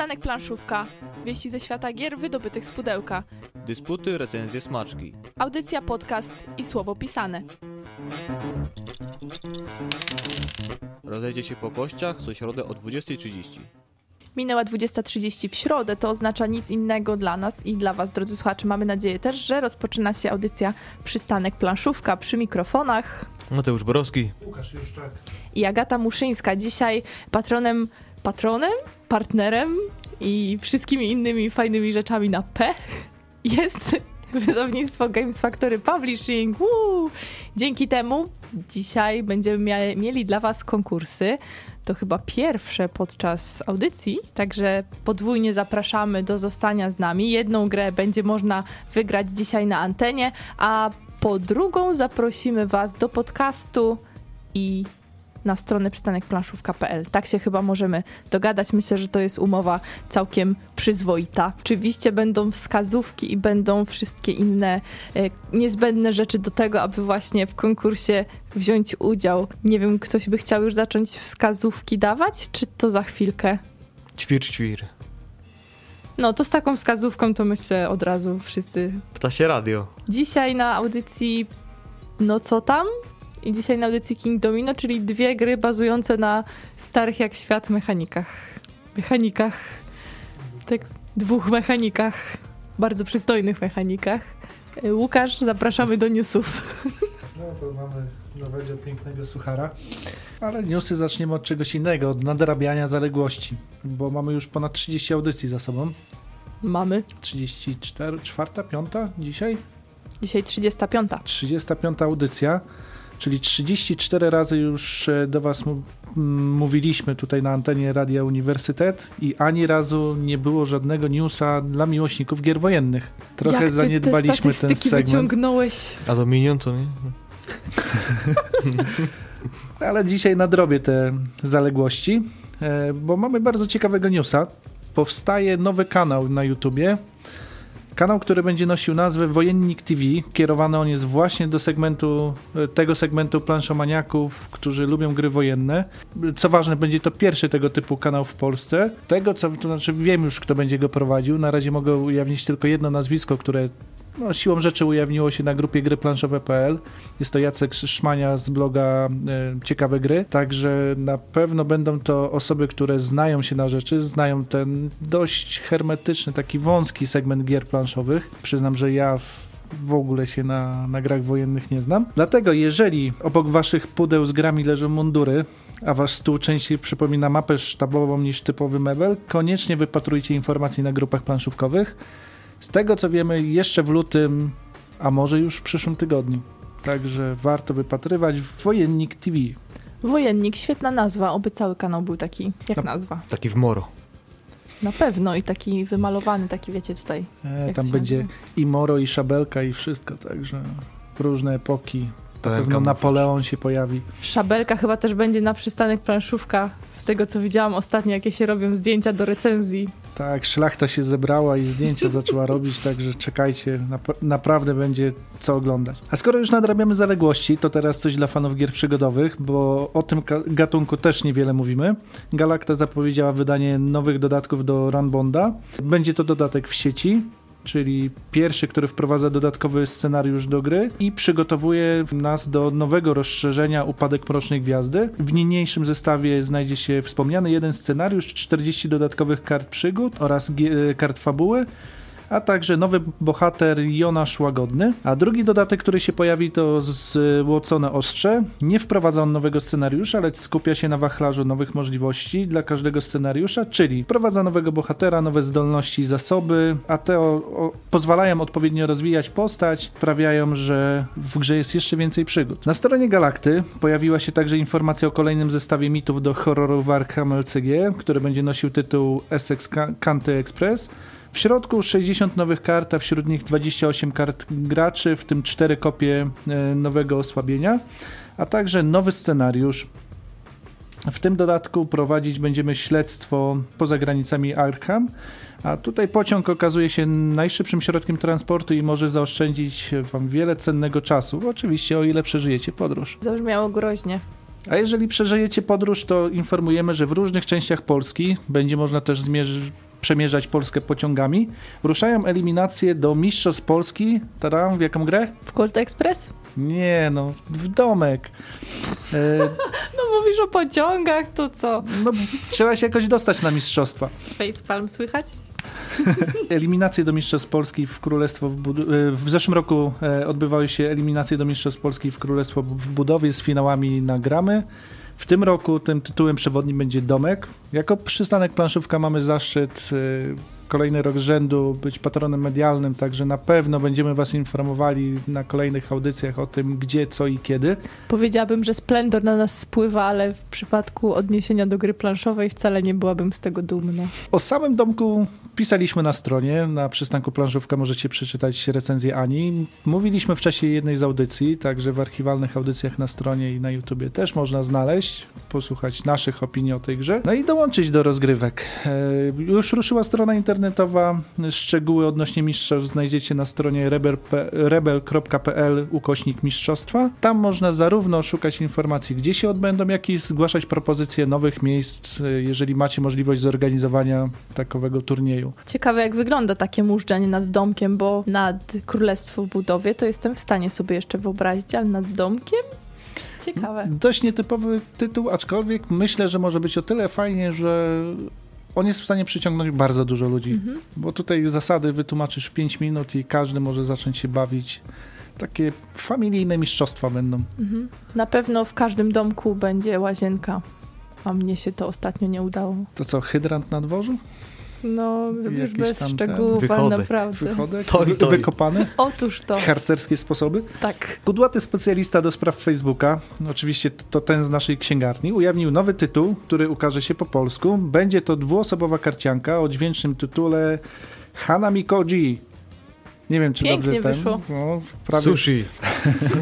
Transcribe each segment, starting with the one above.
Przystanek planszówka. Wieści ze świata gier wydobytych z pudełka. Dysputy, recenzje, smaczki. Audycja, podcast i słowo pisane. Rozejdzie się po kościach co środę o 20.30. Minęła 20.30 w środę, to oznacza nic innego dla nas i dla Was, drodzy słuchacze. Mamy nadzieję też, że rozpoczyna się audycja Przystanek Planszówka przy mikrofonach. Mateusz Borowski. Łukasz Juszczak. I Agata Muszyńska. Dzisiaj patronem, patronem, partnerem i wszystkimi innymi fajnymi rzeczami na P jest wydawnictwo Games Factory Publishing. Woo! Dzięki temu dzisiaj będziemy mia- mieli dla Was konkursy. To chyba pierwsze podczas audycji, także podwójnie zapraszamy do zostania z nami. Jedną grę będzie można wygrać dzisiaj na antenie, a po drugą zaprosimy Was do podcastu i na stronę przystanekplanszówka.pl. Tak się chyba możemy dogadać. Myślę, że to jest umowa całkiem przyzwoita. Oczywiście będą wskazówki i będą wszystkie inne e, niezbędne rzeczy do tego, aby właśnie w konkursie wziąć udział. Nie wiem, ktoś by chciał już zacząć wskazówki dawać, czy to za chwilkę? Ćwir, ćwir. No to z taką wskazówką to myślę od razu wszyscy. Ptasie radio. Dzisiaj na audycji No co tam? I dzisiaj na audycji King Domino, czyli dwie gry bazujące na starych jak świat mechanikach. Mechanikach. Tak, dwóch mechanikach. Bardzo przystojnych mechanikach. Y, Łukasz, zapraszamy do newsów. No to mamy nowego, pięknego suchara. Ale newsy zaczniemy od czegoś innego, od nadrabiania zaległości. Bo mamy już ponad 30 audycji za sobą. Mamy. 34, czwarta, piąta dzisiaj? Dzisiaj 35. 35 audycja, czyli 34 razy już e, do Was mówiliśmy tutaj na antenie Radia Uniwersytet i ani razu nie było żadnego newsa dla miłośników gier wojennych. Trochę Jak ty zaniedbaliśmy te ten segment. wyciągnąłeś? A Dominion to nie? Ale dzisiaj nadrobię te zaległości, e, bo mamy bardzo ciekawego newsa. Powstaje nowy kanał na YouTubie. Kanał, który będzie nosił nazwę Wojennik TV. Kierowany on jest właśnie do segmentu, e, tego segmentu planszomaniaków, którzy lubią gry wojenne. Co ważne, będzie to pierwszy tego typu kanał w Polsce. Tego, co, to znaczy wiem już, kto będzie go prowadził. Na razie mogę ujawnić tylko jedno nazwisko, które no, siłą rzeczy ujawniło się na grupie gry planszowe.pl. Jest to Jacek Szmania z bloga e, Ciekawe Gry, także na pewno będą to osoby, które znają się na rzeczy, znają ten dość hermetyczny, taki wąski segment gier planszowych. Przyznam, że ja w ogóle się na, na grach wojennych nie znam. Dlatego, jeżeli obok waszych pudeł z grami leżą mundury, a wasz stół częściej przypomina mapę sztabową niż typowy mebel, koniecznie wypatrujcie informacji na grupach planszówkowych. Z tego co wiemy, jeszcze w lutym, a może już w przyszłym tygodniu. Także warto wypatrywać Wojennik TV. Wojennik, świetna nazwa. Oby cały kanał był taki, jak No. nazwa. Taki w moro. Na pewno i taki wymalowany, taki wiecie tutaj. E, tam będzie nazywa? i Moro, i Szabelka, i wszystko. Także różne epoki. Na pewno. Napoleon się pojawi. Szabelka chyba też będzie na przystanek planszówka. Z tego co widziałam ostatnio, jakie się robią zdjęcia do recenzji. Tak, szlachta się zebrała i zdjęcia zaczęła robić, także czekajcie, nap- naprawdę będzie co oglądać. A skoro już nadrabiamy zaległości, to teraz coś dla fanów gier przygodowych, bo o tym gatunku też niewiele mówimy. Galacta zapowiedziała wydanie nowych dodatków do Runbonda. Będzie to dodatek w sieci, czyli pierwszy, który wprowadza dodatkowy scenariusz do gry i przygotowuje nas do nowego rozszerzenia Upadek Mrocznej Gwiazdy. W niniejszym zestawie znajdzie się wspomniany jeden scenariusz, 40 dodatkowych kart przygód oraz gie- kart fabuły, a także nowy bohater Jonasz Łagodny. A drugi dodatek, który się pojawi to Złocone Ostrze. Nie wprowadza on nowego scenariusza, lecz skupia się na wachlarzu nowych możliwości dla każdego scenariusza, czyli wprowadza nowego bohatera, nowe zdolności i zasoby, a te o, o, pozwalają odpowiednio rozwijać postać, sprawiają, że w grze jest jeszcze więcej przygód. Na stronie Galakty pojawiła się także informacja o kolejnym zestawie mitów do horroru Arkham LCG, który będzie nosił tytuł Essex County Express. W środku 60 nowych kart, a wśród nich 28 kart graczy, w tym 4 kopie e, nowego osłabienia, a także nowy scenariusz. W tym dodatku prowadzić będziemy śledztwo poza granicami Arkham, a tutaj pociąg okazuje się najszybszym środkiem transportu i może zaoszczędzić Wam wiele cennego czasu. Oczywiście, o ile przeżyjecie podróż. Zabrzmiało groźnie. A jeżeli przeżyjecie podróż, to informujemy, że w różnych częściach Polski będzie można też zmierzyć przemierzać Polskę pociągami. Ruszają eliminacje do Mistrzostw Polski. Tadam, w jaką grę? W Colt Express? Nie, no, w domek. E, No mówisz o pociągach, to co? no, trzeba się jakoś dostać na mistrzostwa. Facepalm słychać? Eliminacje do Mistrzostw Polski w Królestwo w, e, w zeszłym roku e, odbywały się eliminacje do Mistrzostw Polski w Królestwo w budowie z finałami na gramy. W tym roku tym tytułem przewodnim będzie Domek. Jako przystanek planszówka mamy zaszczyt e, kolejny rok z rzędu być patronem medialnym, także na pewno będziemy Was informowali na kolejnych audycjach o tym, gdzie, co i kiedy. Powiedziałabym, że splendor na nas spływa, ale w przypadku odniesienia do gry planszowej wcale nie byłabym z tego dumna. O samym domku pisaliśmy na stronie, na przystanku planszówka możecie przeczytać recenzję Ani. Mówiliśmy w czasie jednej z audycji, także w archiwalnych audycjach na stronie i na YouTubie też można znaleźć, posłuchać naszych opinii o tej grze, no i dołączyć do rozgrywek. E, Już ruszyła strona internetowa, szczegóły odnośnie mistrzostw znajdziecie na stronie rebel.p- rebel.pl ukośnik mistrzostwa. Tam można zarówno szukać informacji, gdzie się odbędą, jak i zgłaszać propozycje nowych miejsc, e, jeżeli macie możliwość zorganizowania takowego turnieju. Ciekawe, jak wygląda takie mużdżanie nad domkiem, bo nad Królestwo w budowie to jestem w stanie sobie jeszcze wyobrazić, ale nad domkiem? Ciekawe. Dość nietypowy tytuł, aczkolwiek myślę, że może być o tyle fajnie, że on jest w stanie przyciągnąć bardzo dużo ludzi, Mhm. bo tutaj zasady wytłumaczysz w 5 minut i każdy może zacząć się bawić. Takie familijne mistrzostwa będą. Mhm. Na pewno w każdym domku będzie łazienka, a mnie się to ostatnio nie udało. To co, hydrant na dworzu? No, już bez tam szczegółów, ale Wychodek. naprawdę. Wychodek? To to i. Wykopany? Otóż to, Harcerskie sposoby? tak. Kudłaty specjalista do spraw Facebooka, oczywiście to ten z naszej księgarni, ujawnił nowy tytuł, który ukaże się po polsku. Będzie to dwuosobowa karcianka o dźwięcznym tytule Hanami Koji. Nie wiem, czy Pięknie dobrze ten. wyszło. No, prawie Sushi.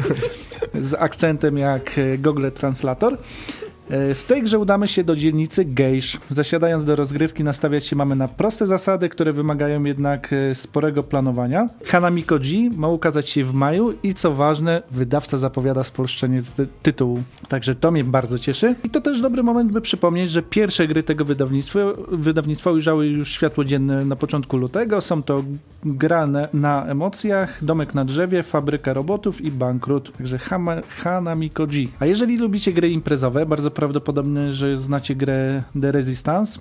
z akcentem jak Google Translator. E, W tej grze udamy się do dzielnicy Gejsz. Zasiadając do rozgrywki nastawiać się mamy na proste zasady, które wymagają jednak e, sporego planowania. Hanami Koji ma ukazać się w maju i co ważne, wydawca zapowiada spolszczenie ty- tytułu. Także to mnie bardzo cieszy. I to też dobry moment, by przypomnieć, że pierwsze gry tego wydawnictwa, wydawnictwa ujrzały już światło dzienne na początku lutego. Są to gra na, emocjach, Domek na drzewie, Fabryka robotów i Bankrut. Także Hama, Hanami Koji. A jeżeli lubicie gry imprezowe, bardzo prawdopodobne, że znacie grę The Resistance.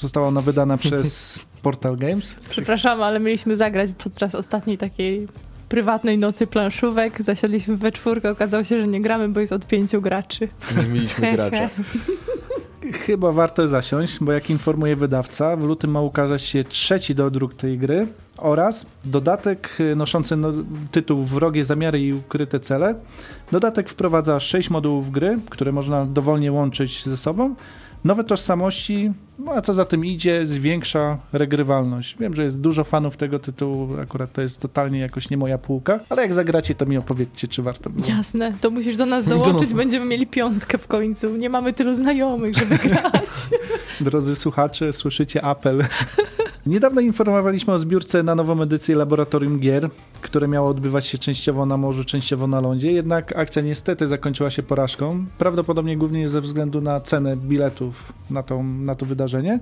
Została ona wydana przez Portal Games. Przepraszam, ale mieliśmy zagrać podczas ostatniej takiej prywatnej nocy planszówek. Zasiadliśmy we czwórkę, okazało się, że nie gramy, bo jest od pięciu graczy. Nie mieliśmy gracza. Chyba warto zasiąść, bo jak informuje wydawca, w lutym ma ukazać się trzeci dodruk tej gry oraz dodatek y, noszący no, tytuł Wrogie zamiary i ukryte cele. Dodatek wprowadza sześć modułów gry, które można dowolnie łączyć ze sobą. Nowe tożsamości, no a co za tym idzie, zwiększa regrywalność. Wiem, że jest dużo fanów tego tytułu, akurat to jest totalnie jakoś nie moja półka, ale jak zagracie, to mi opowiedzcie, czy warto było. Jasne, to musisz do nas dołączyć, No. będziemy mieli piątkę w końcu. Nie mamy tylu znajomych, żeby grać. Drodzy słuchacze, słyszycie apel. Niedawno informowaliśmy o zbiórce na nową edycję Laboratorium Gier, które miało odbywać się częściowo na morzu, częściowo na lądzie, jednak akcja niestety zakończyła się porażką, prawdopodobnie głównie ze względu na cenę biletów na, tą, na to wydarzenie.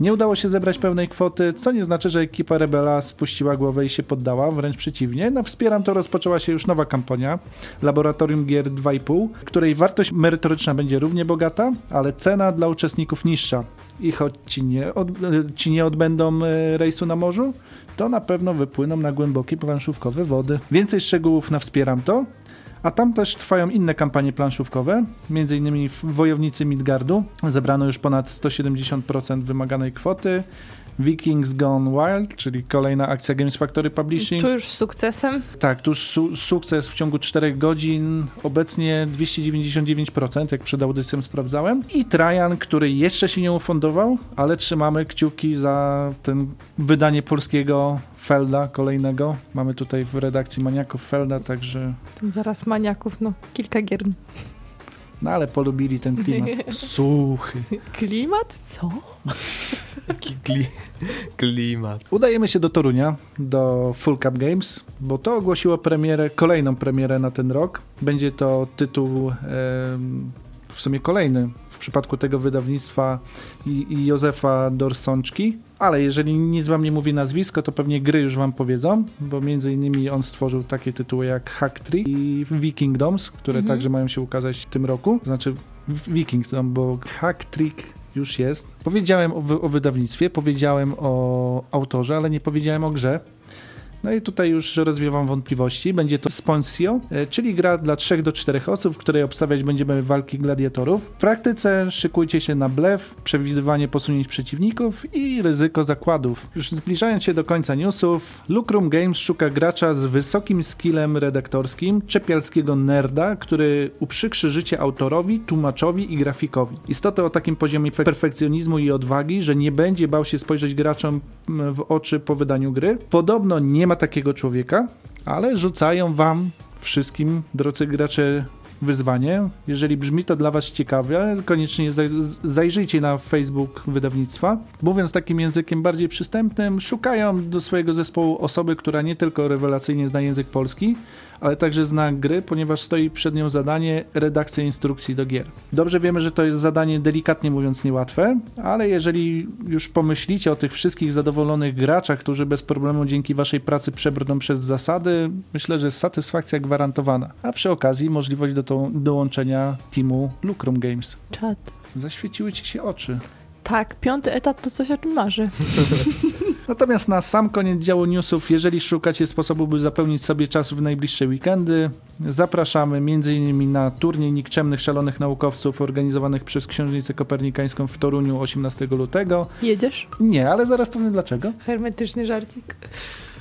Nie udało się zebrać pełnej kwoty, co nie znaczy, że ekipa Rebela spuściła głowę i się poddała, wręcz przeciwnie. Na Wspieram to rozpoczęła się już nowa kampania Laboratorium Gier 2,5, której wartość merytoryczna będzie równie bogata, ale cena dla uczestników niższa. I choć ci nie, od, ci nie odbędą e, rejsu na morzu, to na pewno wypłyną na głębokie planszówkowe wody. Więcej szczegółów na Wspieram to. A tam też trwają inne kampanie planszówkowe, w Wojownicy Midgardu. Zebrano już ponad 170% wymaganej kwoty. Vikings Gone Wild, czyli kolejna akcja Games Factory Publishing. Tu już z sukcesem. Tak, tu su- sukces w ciągu 4 godzin, obecnie 299%, jak przed audycją sprawdzałem. I Trajan, który jeszcze się nie ufundował, ale trzymamy kciuki za ten wydanie polskiego Felda kolejnego. Mamy tutaj w redakcji maniaków Felda, także Zaraz maniaków, no kilka gier. no ale polubili ten klimat. Suchy. Klimat? Co? Kli... klimat. Udajemy się do Torunia, do Full Cup Games, bo to ogłosiło premierę, kolejną premierę na ten rok. Będzie to tytuł em, w sumie kolejny w przypadku tego wydawnictwa i, i Józefa Dorsączki, ale jeżeli nic wam nie mówi nazwisko, to pewnie gry już wam powiedzą, bo między innymi on stworzył takie tytuły jak Hack Trick i Vikingdoms, które Mhm. także mają się ukazać w tym roku, znaczy Vikingdom, bo Hack Trick już jest. Powiedziałem o, o wydawnictwie, powiedziałem o autorze, ale nie powiedziałem o grze. No i tutaj już rozwiewam wątpliwości. Będzie to Sponsio, e, czyli gra dla 3 do 4 osób, w której obstawiać będziemy walki gladiatorów. W praktyce szykujcie się na blef, przewidywanie posunięć przeciwników i ryzyko zakładów. Już zbliżając się do końca newsów, Lucrum Games szuka gracza z wysokim skillem redaktorskim, czepialskiego nerda, który uprzykrzy życie autorowi, tłumaczowi i grafikowi. Istotę o takim poziomie fe- perfekcjonizmu i odwagi, że nie będzie bał się spojrzeć graczom mm, w oczy po wydaniu gry. Podobno nie ma takiego człowieka, ale rzucają wam wszystkim, drodzy gracze, wyzwanie. Jeżeli brzmi to dla was ciekawe, koniecznie zajrzyjcie na Facebook wydawnictwa. Mówiąc takim językiem bardziej przystępnym, szukają do swojego zespołu osoby, która nie tylko rewelacyjnie zna język polski, ale także zna gry, ponieważ stoi przed nią zadanie redakcja instrukcji do gier. Dobrze wiemy, że to jest zadanie delikatnie mówiąc niełatwe, ale jeżeli już pomyślicie o tych wszystkich zadowolonych graczach, którzy bez problemu dzięki waszej pracy przebrną przez zasady, myślę, że satysfakcja gwarantowana. A przy okazji możliwość do dołączenia teamu Lucrum Games. Czad. Zaświeciły ci się oczy. Tak, piąty etap to coś o czym marzę. Natomiast na sam koniec działu newsów, jeżeli szukacie sposobu, by zapełnić sobie czas w najbliższe weekendy, zapraszamy m.in. na turniej nikczemnych szalonych naukowców organizowanych przez Księżnicę Kopernikańską w Toruniu 18 lutego. Jedziesz? Nie, ale zaraz powiem dlaczego. Hermetyczny żarcik.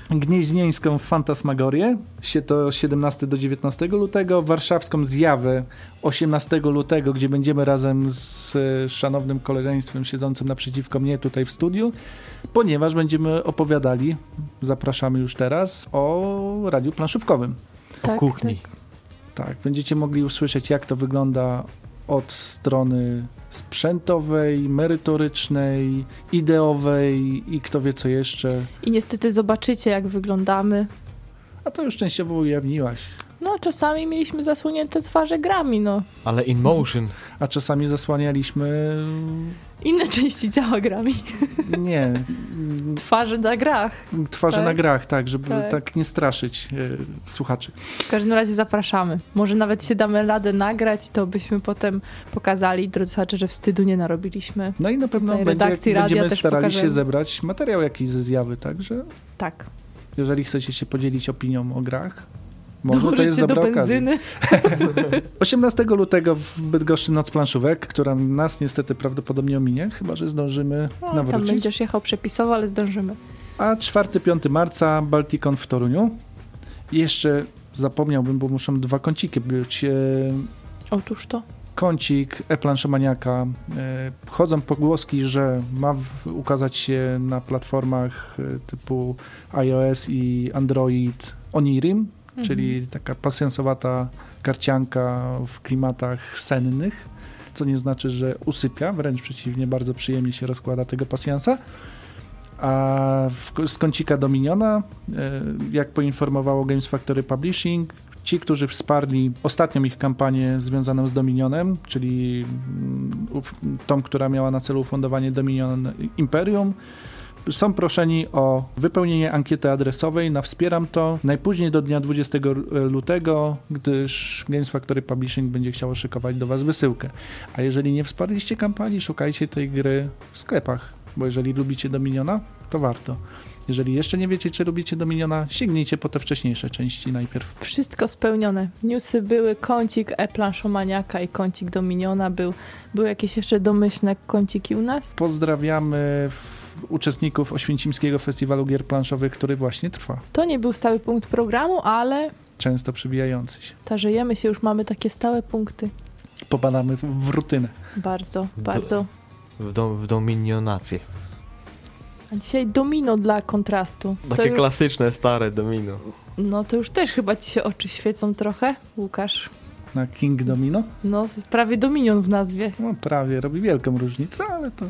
Gnieźnieńską Fantasmagorię, się to 17 do 19 lutego, warszawską Zjawę 18 lutego, gdzie będziemy razem z e, szanownym koleżeństwem siedzącym naprzeciwko mnie tutaj w studiu, ponieważ będziemy opowiadali, zapraszamy już teraz, o radiu planszówkowym. Tak, kuchni. tak. Tak, będziecie mogli usłyszeć, jak to wygląda od strony sprzętowej, merytorycznej, ideowej i kto wie co jeszcze. I niestety zobaczycie, jak wyglądamy. A to już częściowo ujawniłaś. No, czasami mieliśmy zasłonięte twarze grami, no. Ale in motion. A czasami zasłanialiśmy. Inne części ciała grami. Nie. Twarze na grach. Twarze Tak? na grach, tak, żeby tak, Tak. nie straszyć e, słuchaczy. W każdym razie zapraszamy. Może nawet się damy radę nagrać, to byśmy potem pokazali, drodzy słuchacze, że wstydu nie narobiliśmy. No i na pewno Tutaj będzie, redakcji radia będziemy też starali pokażemy. się zebrać materiał jakiś ze zjawy, także Tak. jeżeli chcecie się podzielić opinią o grach, może to Dołożyć jest do dobra okazja. benzyny. 18 lutego w Bydgoszczy Noc Planszówek, która nas niestety prawdopodobnie ominie, chyba że zdążymy No, tam nawrócić. będziesz jechał przepisowo, ale zdążymy. A 4-5 marca Balticon w Toruniu. I jeszcze zapomniałbym, bo muszą dwa kąciki być. E, Otóż to. kącik e-planszomaniaka. E, chodzą pogłoski, że ma ukazać się na platformach e, typu iOS i Android Onirim, Mhm. czyli taka pasjansowata karcianka w klimatach sennych, co nie znaczy, że usypia, wręcz przeciwnie, bardzo przyjemnie się rozkłada tego pasjansa. A w, z kącika Dominiona, e, jak poinformowało Games Factory Publishing, ci, którzy wsparli ostatnią ich kampanię związaną z Dominionem, czyli mm, tą, która miała na celu ufundowanie Dominion Imperium, są proszeni o wypełnienie ankiety adresowej na Wspieram to najpóźniej do dnia 20 lutego, gdyż Games Factory Publishing będzie chciało szykować do Was wysyłkę. A jeżeli nie wsparliście kampanii, szukajcie tej gry w sklepach, bo jeżeli lubicie Dominiona, to warto. Jeżeli jeszcze nie wiecie, czy lubicie Dominiona, sięgnijcie po te wcześniejsze części najpierw. Wszystko spełnione. Newsy były, kącik e-planszomaniaka i kącik Dominiona był. Były jakieś jeszcze domyślne kąciki u nas? Pozdrawiamy w- uczestników Oświęcimskiego Festiwalu Gier Planszowych, który właśnie trwa, To nie był stały punkt programu, ale często przywijający się. tarzejemy się, już mamy takie stałe punkty. Popadamy w, w rutynę. Bardzo, Do- bardzo. W, dom, w dominionację. A dzisiaj domino dla kontrastu. To Takie już, klasyczne, stare domino. no to już też chyba ci się oczy świecą trochę, Łukasz. Na King Domino? No, prawie dominion w nazwie. No prawie, robi wielką różnicę, ale to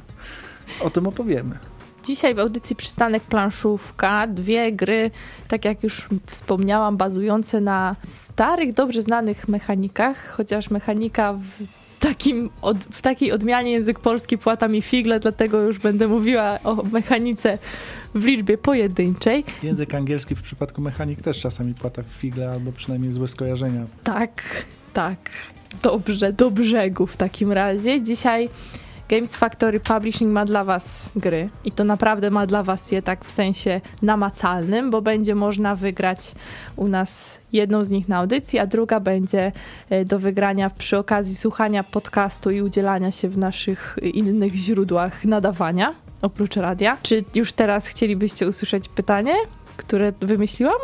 o tym opowiemy. Dzisiaj w audycji Przystanek Planszówka dwie gry, tak jak już wspomniałam, bazujące na starych, dobrze znanych mechanikach, chociaż mechanika w takim od, w takiej odmianie język polski płata mi figle, dlatego już będę mówiła o mechanice w liczbie pojedynczej. Język angielski w przypadku mechanik też czasami płata w figle, albo przynajmniej złe skojarzenia. Tak, tak. Dobrze, do brzegu w takim razie. Dzisiaj Games Factory Publishing ma dla Was gry i to naprawdę ma dla Was je tak w sensie namacalnym, bo będzie można wygrać u nas jedną z nich na audycji, a druga będzie e, do wygrania przy okazji słuchania podcastu i udzielania się w naszych innych źródłach nadawania oprócz radia. Czy już teraz chcielibyście usłyszeć pytanie? Które wymyśliłam?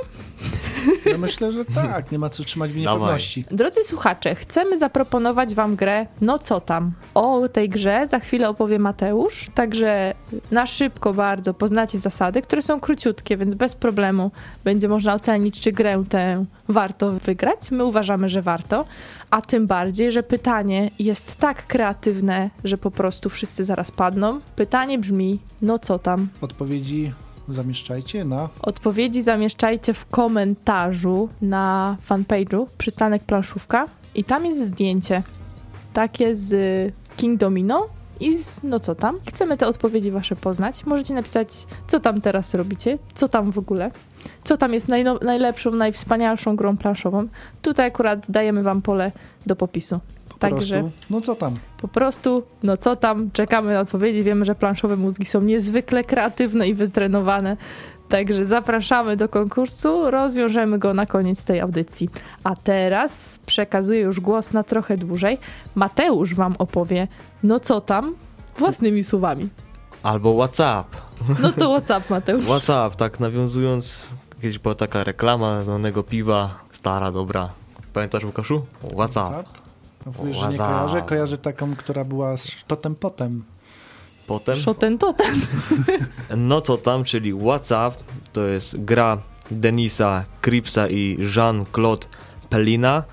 Ja myślę, że tak, nie ma co trzymać w niepewności. Drodzy słuchacze, chcemy zaproponować wam grę No co tam? O tej grze za chwilę opowie Mateusz, także na szybko bardzo poznacie zasady, które są króciutkie, więc bez problemu będzie można ocenić, czy grę tę warto wygrać. My uważamy, że warto, a tym bardziej, że pytanie jest tak kreatywne, że po prostu wszyscy zaraz padną. Pytanie brzmi, no co tam? Odpowiedzi zamieszczajcie na... Odpowiedzi zamieszczajcie w komentarzu na fanpage'u Przystanek Planszówka i tam jest zdjęcie takie z King Domino i z, no co tam. Chcemy te odpowiedzi wasze poznać. Możecie napisać, co tam teraz robicie, co tam w ogóle, co tam jest najlepszą, najwspanialszą grą planszową. Tutaj akurat dajemy wam pole do popisu. Także, no co tam? Po prostu, no co tam, czekamy na odpowiedzi. Wiemy, że planszowe mózgi są niezwykle kreatywne i wytrenowane. Także zapraszamy do konkursu, rozwiążemy go na koniec tej audycji. A teraz przekazuję już głos na trochę dłużej. Mateusz wam opowie, no co tam, własnymi słowami. Albo WhatsApp. No to WhatsApp, Mateusz. WhatsApp, tak nawiązując, kiedyś była taka reklama znanego piwa, stara, dobra. Pamiętasz Łukaszu? WhatsApp. No, że nie kojarzę, kojarzę taką, która była z totem potem. Potem? Szoten totem. No to tam, czyli WhatsApp, to jest gra Denisa Kripsa i Jean-Claude Pellina,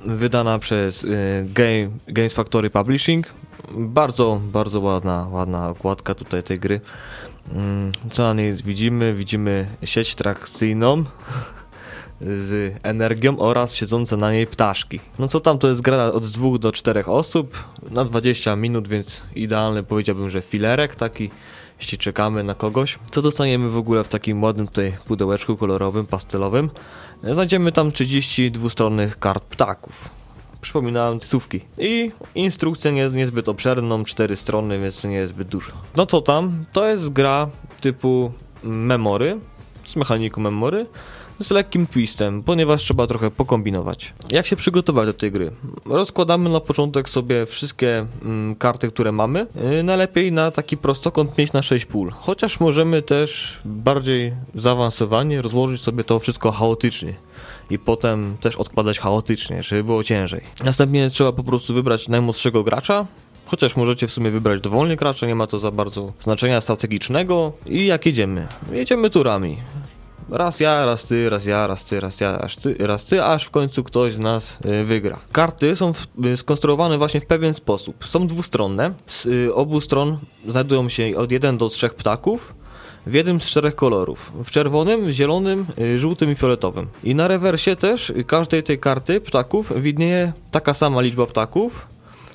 wydana przez y, Game, Games Factory Publishing. Bardzo, bardzo ładna, ładna okładka tutaj tej gry. Mm, co na niej widzimy? Widzimy sieć trakcyjną, z energią oraz siedzące na niej ptaszki. No co tam, to jest gra od 2 do 4 osób, na 20 minut, więc idealny powiedziałbym, że filerek taki, jeśli czekamy na kogoś. Co dostaniemy w ogóle w takim ładnym tutaj pudełeczku kolorowym, pastelowym? Znajdziemy tam 30 dwustronnych kart ptaków. Przypominałem słówki. I instrukcję nie, niezbyt obszerną, 4 strony, więc nie jest zbyt dużo. No co tam? To jest gra typu memory, z mechaniką memory z lekkim twistem, ponieważ trzeba trochę pokombinować. Jak się przygotować do tej gry? Rozkładamy na początek sobie wszystkie mm, karty, które mamy. Yy, najlepiej na taki prostokąt mieć na 6 pól. Chociaż możemy też bardziej zaawansowanie rozłożyć sobie to wszystko chaotycznie i potem też odkładać chaotycznie, żeby było ciężej. Następnie trzeba po prostu wybrać najmłodszego gracza, Chociaż możecie w sumie wybrać dowolnie gracza, nie ma to za bardzo znaczenia strategicznego. I jak jedziemy? Jedziemy turami. Raz ja, raz ty, raz ja, raz ty, raz ja, raz ty, raz ty, aż w końcu ktoś z nas y, wygra. Karty są y, skonstruowane właśnie w pewien sposób. Są dwustronne. Z y, obu stron znajdują się od 1 do 3 ptaków w jednym z czterech kolorów. W czerwonym, zielonym, żółtym i fioletowym. I na rewersie też każdej tej karty ptaków widnieje taka sama liczba ptaków,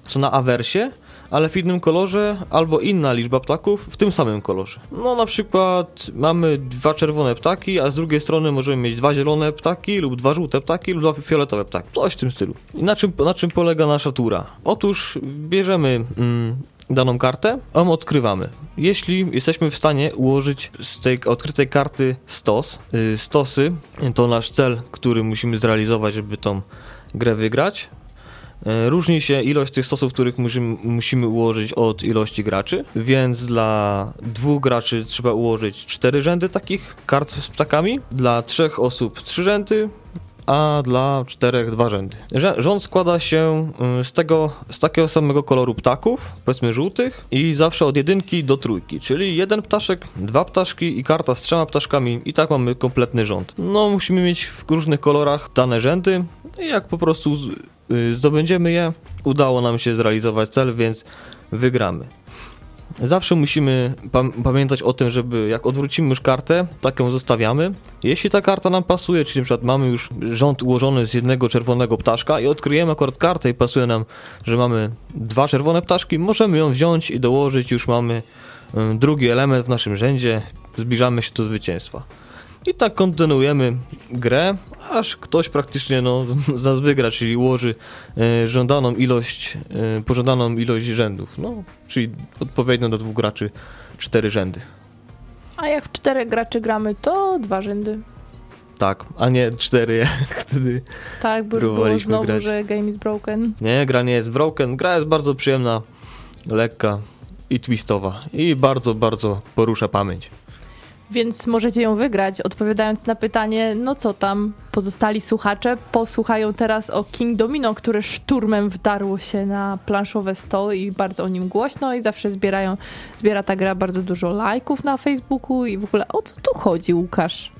co na awersie, ale w innym kolorze, albo inna liczba ptaków w tym samym kolorze. No na przykład mamy dwa czerwone ptaki, a z drugiej strony możemy mieć dwa zielone ptaki, lub dwa żółte ptaki, lub dwa fioletowe ptaki. Coś w tym stylu. I na czym, na czym polega nasza tura? Otóż bierzemy mm, daną kartę, ją odkrywamy. Jeśli jesteśmy w stanie ułożyć z tej odkrytej karty stos, yy, stosy to nasz cel, który musimy zrealizować, żeby tą grę wygrać. E, różni się ilość tych stosów, których musimy, musimy ułożyć od ilości graczy, więc dla dwóch graczy trzeba ułożyć cztery rzędy takich kart z ptakami, dla trzech osób trzy rzędy, a dla czterech dwa rzędy. Rząd składa się y, z tego, z takiego samego koloru ptaków, powiedzmy żółtych i zawsze od jedynki do trójki, czyli jeden ptaszek, dwa ptaszki i karta z trzema ptaszkami i tak mamy kompletny rząd. No musimy mieć w różnych kolorach dane rzędy i jak po prostu Y, zdobędziemy je, udało nam się zrealizować cel, więc wygramy. Zawsze musimy pam- pamiętać o tym, żeby jak odwrócimy już kartę, tak ją zostawiamy. Jeśli ta karta nam pasuje, czyli na przykład mamy już rząd ułożony z jednego czerwonego ptaszka i odkryjemy akurat kartę i pasuje nam, że mamy dwa czerwone ptaszki, możemy ją wziąć i dołożyć, już mamy y, drugi element w naszym rzędzie, zbliżamy się do zwycięstwa. I tak kontynuujemy grę, aż ktoś praktycznie no, z nas wygra, czyli ułoży e, żądaną ilość, e, pożądaną ilość rzędów. No, czyli odpowiednio do dwóch graczy cztery rzędy. A jak w czterech graczy gramy, to dwa rzędy. Tak, a nie cztery, jak wtedy. Tak, bo już było znowu, grać. że game is broken. Nie, gra nie jest broken. Gra jest bardzo przyjemna, lekka i twistowa. I bardzo, bardzo porusza pamięć. Więc możecie ją wygrać, odpowiadając na pytanie, no co tam, pozostali słuchacze posłuchają teraz o King Domino, które szturmem wdarło się na planszowe stoły i bardzo o nim głośno i zawsze zbierają, zbiera ta gra bardzo dużo lajków na Facebooku i w ogóle o co tu chodzi, Łukasz?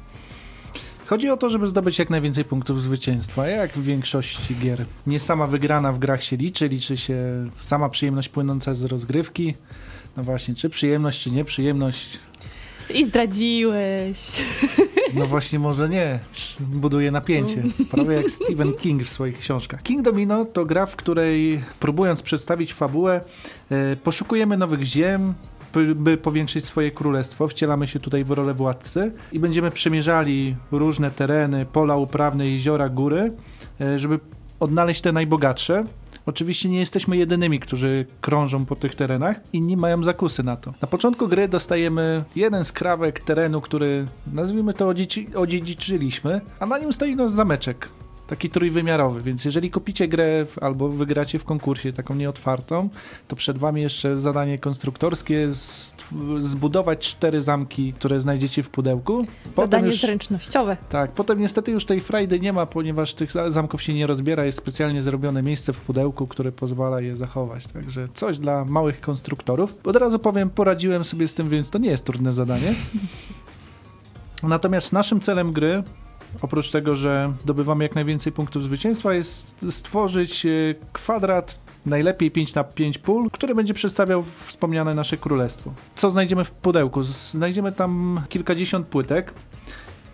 Chodzi o to, żeby zdobyć jak najwięcej punktów zwycięstwa, jak w większości gier. Nie sama wygrana w grach się liczy, liczy się sama przyjemność płynąca z rozgrywki. No właśnie, czy przyjemność, czy nieprzyjemność. I zdradziłeś. No właśnie, może nie. Buduje napięcie. Prawie jak Stephen King w swoich książkach. King Domino to gra, w której próbując przedstawić fabułę, e, poszukujemy nowych ziem, by, by powiększyć swoje królestwo. Wcielamy się tutaj w rolę władcy i będziemy przemierzali różne tereny, pola uprawne, jeziora, góry, e, żeby odnaleźć te najbogatsze. Oczywiście nie jesteśmy jedynymi, którzy krążą po tych terenach. Inni mają zakusy na to. Na początku gry dostajemy jeden skrawek terenu, który nazwijmy to odziedziczyliśmy, a na nim stoi nasz zameczek. Taki trójwymiarowy, więc jeżeli kupicie grę albo wygracie w konkursie taką nieotwartą, to przed wami jeszcze zadanie konstruktorskie zbudować cztery zamki, które znajdziecie w pudełku. Zadanie już- zręcznościowe. tak, potem niestety już tej frajdy nie ma, ponieważ tych za- zamków się nie rozbiera, jest specjalnie zrobione miejsce w pudełku, które pozwala je zachować. Także coś dla małych konstruktorów. Od razu powiem, poradziłem sobie z tym, więc to nie jest trudne zadanie. Natomiast naszym celem gry, oprócz tego, że zdobywamy jak najwięcej punktów zwycięstwa, jest stworzyć e, kwadrat najlepiej 5 na 5 pól, który będzie przedstawiał wspomniane nasze królestwo. Co znajdziemy w pudełku? Znajdziemy tam kilkadziesiąt płytek,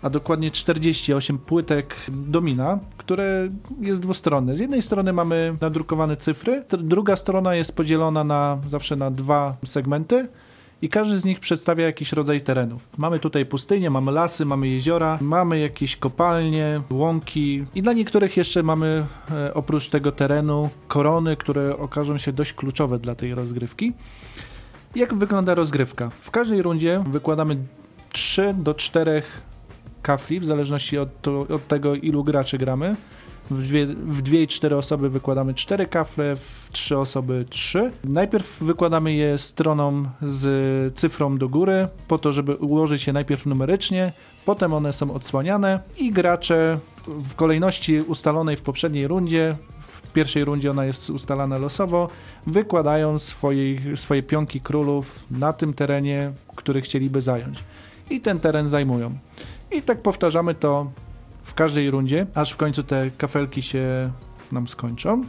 a dokładnie 48 płytek domina, które jest dwustronne. Z jednej strony mamy nadrukowane cyfry, druga strona jest podzielona na zawsze na dwa segmenty. I każdy z nich przedstawia jakiś rodzaj terenów. Mamy tutaj pustynię, mamy lasy, mamy jeziora, mamy jakieś kopalnie, łąki i dla niektórych jeszcze mamy e, oprócz tego terenu korony, które okażą się dość kluczowe dla tej rozgrywki. Jak wygląda rozgrywka? W każdej rundzie wykładamy 3 do 4 kafli, w zależności od, to, od tego, ilu graczy gramy. W dwie, w dwie i cztery osoby wykładamy cztery kafle, w trzy osoby trzy. Najpierw wykładamy je stroną z cyfrą do góry, po to, żeby ułożyć je najpierw numerycznie, potem one są odsłaniane i gracze w kolejności ustalonej w poprzedniej rundzie, w pierwszej rundzie ona jest ustalana losowo, wykładają swoje, swoje pionki królów na tym terenie, który chcieliby zająć. I ten teren zajmują. I tak powtarzamy to w każdej rundzie, aż w końcu te kafelki się nam skończą.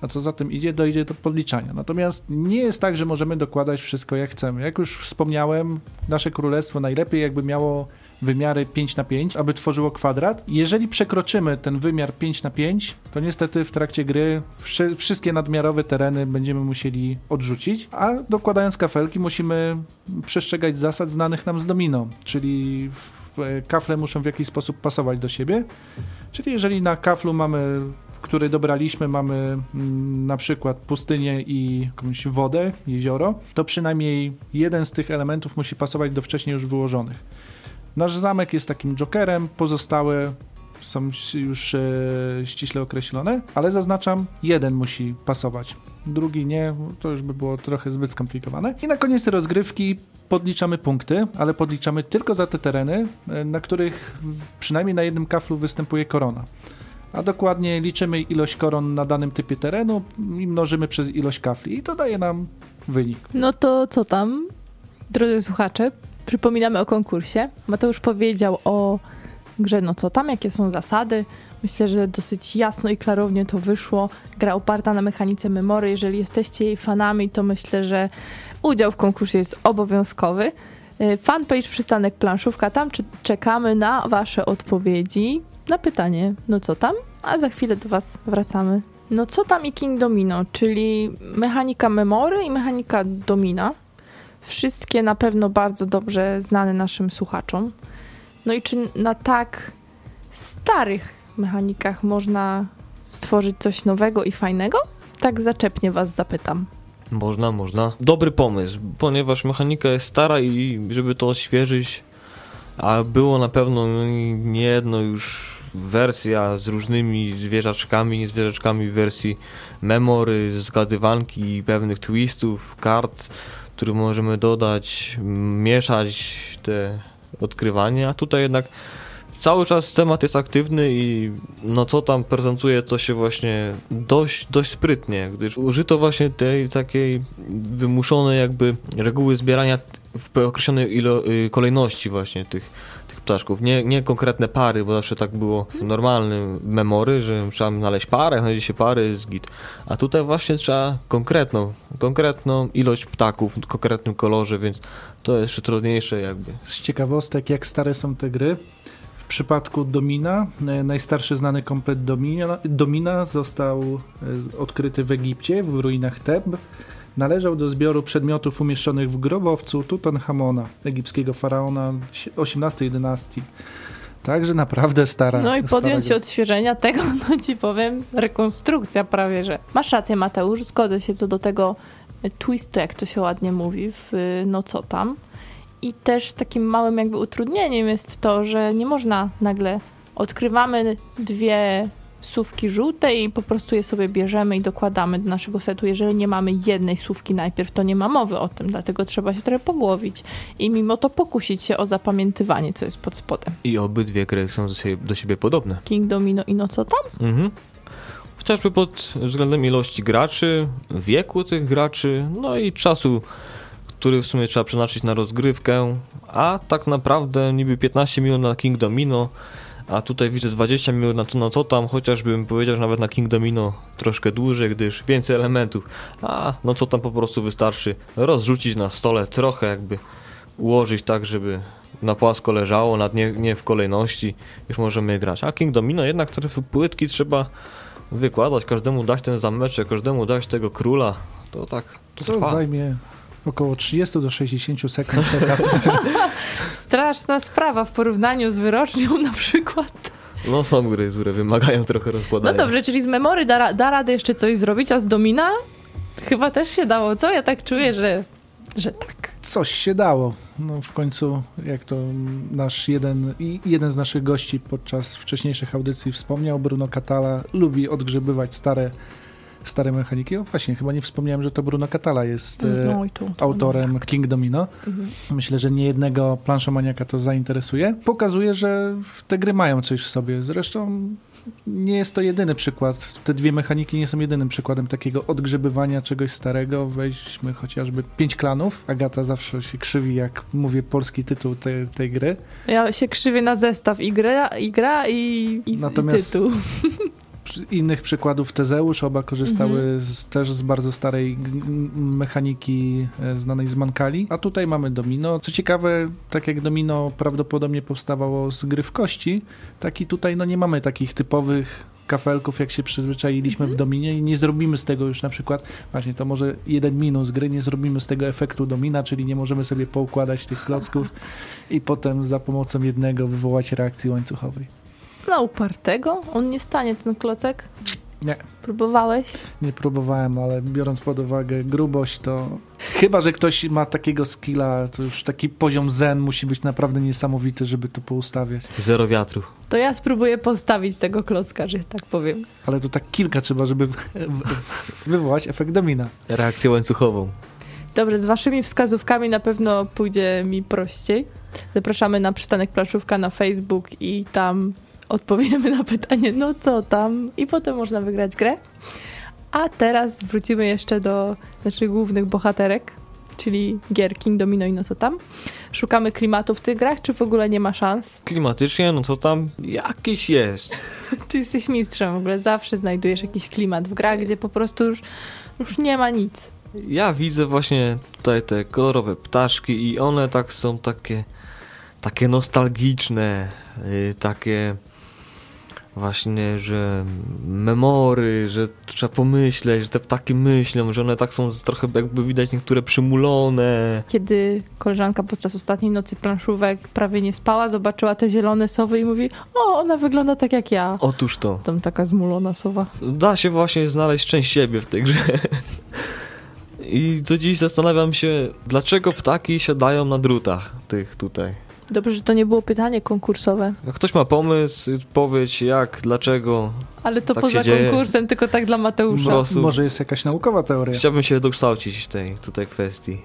A co za tym idzie, dojdzie do podliczania. Natomiast nie jest tak, że możemy dokładać wszystko jak chcemy. Jak już wspomniałem, nasze królestwo najlepiej jakby miało wymiary 5 na 5, aby tworzyło kwadrat. Jeżeli przekroczymy ten wymiar 5 na 5, to niestety w trakcie gry wszy- wszystkie nadmiarowe tereny będziemy musieli odrzucić, a dokładając kafelki musimy przestrzegać zasad znanych nam z domino, czyli e, kafle muszą w jakiś sposób pasować do siebie. Czyli jeżeli na kaflu mamy który dobraliśmy, mamy mm, na przykład pustynię i jakąś wodę, jezioro, to przynajmniej jeden z tych elementów musi pasować do wcześniej już wyłożonych. Nasz zamek jest takim jokerem, pozostałe są już e, ściśle określone, ale zaznaczam, jeden musi pasować, drugi nie, to już by było trochę zbyt skomplikowane. I na koniec rozgrywki podliczamy punkty, ale podliczamy tylko za te tereny, e, na których przynajmniej na jednym kaflu występuje korona. A dokładnie liczymy ilość koron na danym typie terenu i mnożymy przez ilość kafli i to daje nam wynik. No to co tam, drodzy słuchacze? Przypominamy o konkursie. Mateusz powiedział o grze No co tam, jakie są zasady. Myślę, że dosyć jasno i klarownie to wyszło. Gra oparta na mechanice memory. Jeżeli jesteście jej fanami, to myślę, że udział w konkursie jest obowiązkowy. Y, fanpage Przystanek Planszówka, tam czekamy na wasze odpowiedzi na pytanie, no co tam? A za chwilę do was wracamy. No co tam i King Domino, czyli mechanika memory i mechanika domina. Wszystkie na pewno bardzo dobrze znane naszym słuchaczom. No i czy na tak starych mechanikach można stworzyć coś nowego i fajnego? Tak zaczepnie was zapytam. Można, można. Dobry pomysł, ponieważ mechanika jest stara i żeby to odświeżyć, a było na pewno nie jedno już wersja z różnymi zwierzaczkami, nie zwierzaczkami w wersji memory, zgadywanki, pewnych twistów, kart, które możemy dodać, mieszać te odkrywania, tutaj jednak cały czas temat jest aktywny i no co tam prezentuje to się właśnie dość, dość sprytnie, gdyż użyto właśnie tej takiej wymuszonej jakby reguły zbierania w określonej ilo- y, kolejności właśnie tych ptaszków. Nie, nie konkretne pary, bo zawsze tak było w normalnym memory, że trzeba znaleźć parę, znajdzie się pary, z git. A tutaj właśnie trzeba konkretną, konkretną ilość ptaków w konkretnym kolorze, więc to jest jeszcze trudniejsze jakby. Z ciekawostek, jak stare są te gry, w przypadku Domina, e, najstarszy znany komplet Domina, Domina został e, odkryty w Egipcie, w ruinach Teb Należał do zbioru przedmiotów umieszczonych w grobowcu Tutanchamona, egipskiego faraona XVIII dynastii. Także naprawdę stara. No i podjąć się odświeżenia tego, no ci powiem, rekonstrukcja prawie, że. Masz rację, Mateusz, zgodzę się co do tego e, twistu, jak to się ładnie mówi, w e, no co tam. I też takim małym jakby utrudnieniem jest to, że nie można nagle odkrywamy dwie słówki żółte i po prostu je sobie bierzemy i dokładamy do naszego setu. Jeżeli nie mamy jednej słówki najpierw, to nie ma mowy o tym, dlatego trzeba się trochę pogłowić i mimo to pokusić się o zapamiętywanie, co jest pod spodem. I obydwie gry są do siebie, do siebie podobne. King Domino i no co tam? Mhm. Chociażby pod względem ilości graczy, wieku tych graczy, no i czasu, który w sumie trzeba przeznaczyć na rozgrywkę, a tak naprawdę niby 15 minut na King Domino a tutaj widzę 20 minut na to, no to tam, chociażbym powiedział, że nawet na King Domino troszkę dłużej, gdyż więcej elementów. A, no co tam po prostu wystarczy rozrzucić na stole, trochę jakby ułożyć tak, żeby na płasko leżało, nad nie, nie w kolejności, już możemy grać. A King Domino jednak trochę płytki trzeba wykładać, każdemu dać ten zameczek, każdemu dać tego króla, to tak to Co trwa. zajmie około 30 do 60 sekund Straszna sprawa w porównaniu z wyrocznią na przykład. No są gry, które wymagają trochę rozkładania. No dobrze, czyli z memory da, da radę jeszcze coś zrobić, a z domina chyba też się dało, co? Ja tak czuję, że, że tak. Coś się dało. No w końcu, jak to nasz jeden, jeden z naszych gości podczas wcześniejszych audycji wspomniał, Bruno Catala lubi odgrzebywać stare stare mechaniki. O właśnie, chyba nie wspomniałem, że to Bruno Catala jest mm, no, to, to autorem King Domino. Mhm. Myślę, że niejednego planszomaniaka to zainteresuje. Pokazuje, że te gry mają coś w sobie. Zresztą nie jest to jedyny przykład. Te dwie mechaniki nie są jedynym przykładem takiego odgrzebywania czegoś starego. Weźmy chociażby Pięć Klanów. Agata zawsze się krzywi, jak mówię polski tytuł tej, tej gry. Ja się krzywię na zestaw i gra i, gra, i, i, Natomiast i tytuł. Innych przykładów Tezeusz, oba korzystały mhm. z, też z bardzo starej mechaniki e, znanej z Mankali, a tutaj mamy domino. Co ciekawe, tak jak domino prawdopodobnie powstawało z gry w kości, tak i tutaj no nie mamy takich typowych kafelków, jak się przyzwyczailiśmy mhm. w dominie i nie zrobimy z tego już na przykład, właśnie to może jeden minus gry, nie zrobimy z tego efektu domina, czyli nie możemy sobie poukładać tych klocków i potem za pomocą jednego wywołać reakcji łańcuchowej. Na upartego? On nie stanie, ten klocek? Nie. Próbowałeś? Nie próbowałem, ale biorąc pod uwagę grubość, to chyba, że ktoś ma takiego skilla, to już taki poziom zen musi być naprawdę niesamowity, żeby to poustawiać. Zero wiatru. To ja spróbuję postawić tego klocka, że tak powiem. Ale to tak kilka trzeba, żeby wywołać efekt domina. Reakcję łańcuchową. Dobrze, z waszymi wskazówkami na pewno pójdzie mi prościej. Zapraszamy na przystanek Planszówka na Facebook i tam odpowiemy na pytanie, no co tam, i potem można wygrać grę. A teraz wrócimy jeszcze do naszych głównych bohaterek, czyli gier King Domino i no co tam. szukamy klimatu w tych grach, czy w ogóle nie ma szans? Klimatycznie, no to tam jakiś jest. Ty jesteś mistrzem w ogóle, zawsze znajdujesz jakiś klimat w grach, gdzie po prostu już, już nie ma nic. Ja widzę właśnie tutaj te kolorowe ptaszki i one tak są takie takie nostalgiczne, y, takie właśnie, że memory, że trzeba pomyśleć, że te ptaki myślą, że one tak są trochę jakby widać niektóre przymulone. Kiedy koleżanka podczas ostatniej nocy planszówek prawie nie spała, zobaczyła te zielone sowy i mówi, o, ona wygląda tak jak ja. Otóż to. Tam taka zmulona sowa. Da się właśnie znaleźć część siebie w tej grze. I do dziś zastanawiam się, dlaczego ptaki siadają na drutach tych tutaj. Dobrze, że to nie było pytanie konkursowe. Jak ktoś ma pomysł, powiedz jak, dlaczego. Ale to tak poza konkursem, dzieje. tylko tak dla Mateusza. Prostu... Może jest jakaś naukowa teoria. Chciałbym się dokształcić w tej tutaj kwestii.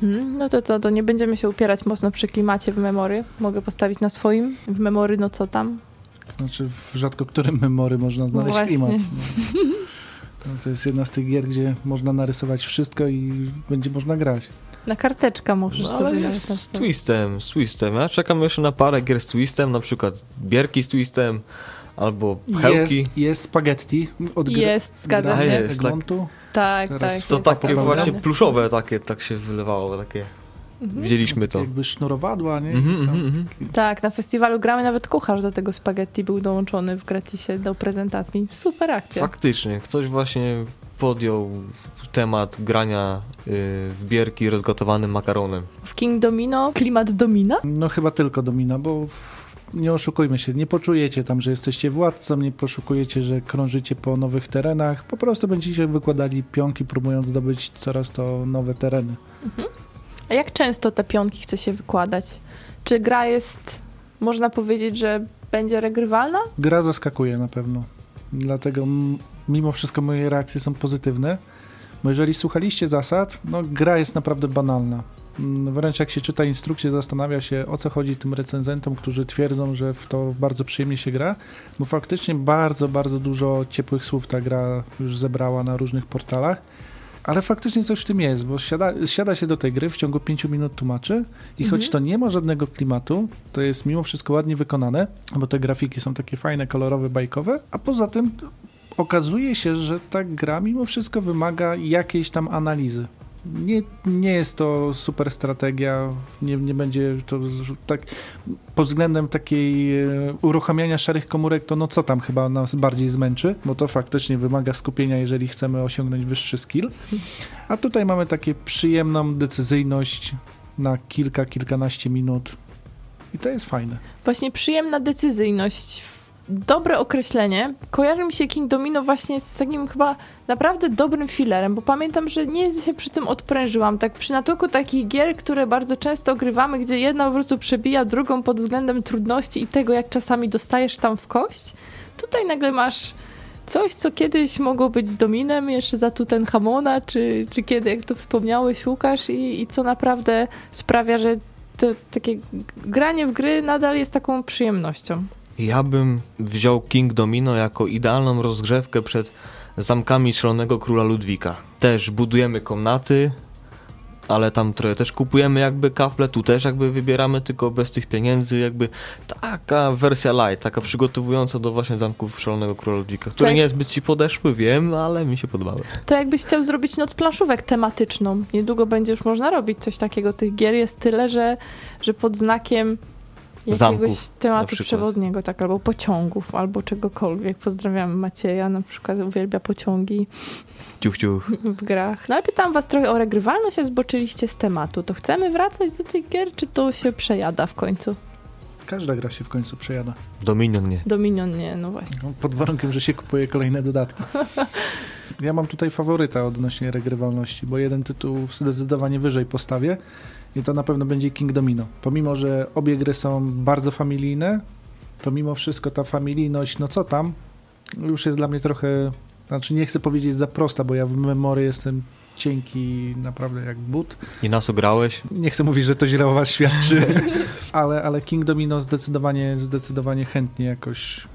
Hmm, no to co, to nie będziemy się upierać mocno przy klimacie w memory. Mogę postawić na swoim. W memory, no co tam? Znaczy w rzadko którym memory można znaleźć no klimat. No. No, to jest jedna z tych gier, gdzie można narysować wszystko i będzie można grać. Na karteczka możesz no, ale sobie z, z twistem, z twistem. Ja czekam jeszcze na parę gier z twistem, na przykład bierki z twistem, albo pchełki. Jest, jest spaghetti od gry. Jest, zgadza się. Jest, tak, tak, tak. To takie właśnie pluszowe takie, tak się wylewało, takie Mhm. Widzieliśmy to. Jakby sznurowadła, nie? Mhm, mhm, mhm, tak, na festiwalu gramy nawet kucharz do tego spaghetti był dołączony w gratisie do prezentacji. Super akcja. Faktycznie, ktoś właśnie podjął temat grania y, w bierki rozgotowanym makaronem. W King Domino klimat domina? No chyba tylko domina, bo w nie oszukujmy się, nie poczujecie tam, że jesteście władcą, nie poszukujecie, że krążycie po nowych terenach, po prostu będziecie wykładali pionki, próbując zdobyć coraz to nowe tereny. Mhm. A jak często te pionki chce się wykładać? Czy gra jest, można powiedzieć, że będzie regrywalna? Gra zaskakuje na pewno. Dlatego mimo wszystko moje reakcje są pozytywne. Bo jeżeli słuchaliście zasad, no gra jest naprawdę banalna. Mm, wręcz jak się czyta instrukcję, zastanawia się o co chodzi tym recenzentom, którzy twierdzą, że w to bardzo przyjemnie się gra, bo faktycznie bardzo, bardzo dużo ciepłych słów ta gra już zebrała na różnych portalach. Ale faktycznie coś w tym jest, bo siada, siada się do tej gry, w ciągu 5 minut tłumaczy i mhm. choć to nie ma żadnego klimatu, to jest mimo wszystko ładnie wykonane, bo te grafiki są takie fajne, kolorowe, bajkowe, a poza tym okazuje się, że ta gra mimo wszystko wymaga jakiejś tam analizy. Nie, nie jest to super strategia, nie, nie będzie to tak pod względem takiej e, uruchamiania szarych komórek, to no co tam chyba nas bardziej zmęczy, bo to faktycznie wymaga skupienia, jeżeli chcemy osiągnąć wyższy skill. A tutaj mamy takie przyjemną decyzyjność na kilka, kilkanaście minut i to jest fajne. Właśnie przyjemna decyzyjność dobre określenie. Kojarzy mi się King Domino właśnie z takim chyba naprawdę dobrym filerem, bo pamiętam, że nie się przy tym odprężyłam. Tak przy natłoku takich gier, które bardzo często ogrywamy, gdzie jedna po prostu przebija drugą pod względem trudności i tego, jak czasami dostajesz tam w kość. Tutaj nagle masz coś, co kiedyś mogło być z Dominem, jeszcze za Tutenhamona, czy, czy kiedy, jak to wspomniałeś, Łukasz, i, i co naprawdę sprawia, że to, takie granie w gry nadal jest taką przyjemnością. Ja bym wziął King Domino jako idealną rozgrzewkę przed zamkami Szalonego Króla Ludwika. Też budujemy komnaty, ale tam trochę też kupujemy jakby kafle, tu też jakby wybieramy tylko bez tych pieniędzy, jakby taka wersja light, taka przygotowująca do właśnie zamków Szalonego Króla Ludwika, które tak. niezbyt ci podeszły, wiem, ale mi się podobały. To jakbyś chciał zrobić noc planszówek tematyczną, niedługo będzie już można robić coś takiego, tych gier jest tyle, że, że pod znakiem jakiegoś tematu przewodniego, tak, albo pociągów, albo czegokolwiek. Pozdrawiam Macieja, na przykład uwielbia pociągi. Ciuch, ciuch. W grach. No ale pytam was trochę o regrywalność, a zboczyliście z tematu. To chcemy wracać do tych gier, czy to się przejada w końcu? Każda gra się w końcu przejada. Dominion nie. Dominion nie, no właśnie. No, pod warunkiem, że się kupuje kolejne dodatki. Ja mam tutaj faworyta odnośnie regrywalności, bo jeden tytuł zdecydowanie wyżej postawię i to na pewno będzie King Domino. Pomimo, że obie gry są bardzo familijne, to mimo wszystko ta familijność, no co tam, już jest dla mnie trochę, znaczy nie chcę powiedzieć za prosta, bo ja w memory jestem cienki naprawdę jak but. I nas grałeś? Nie chcę mówić, że to źle o was świadczy, ale, ale King Domino zdecydowanie, zdecydowanie chętnie jakoś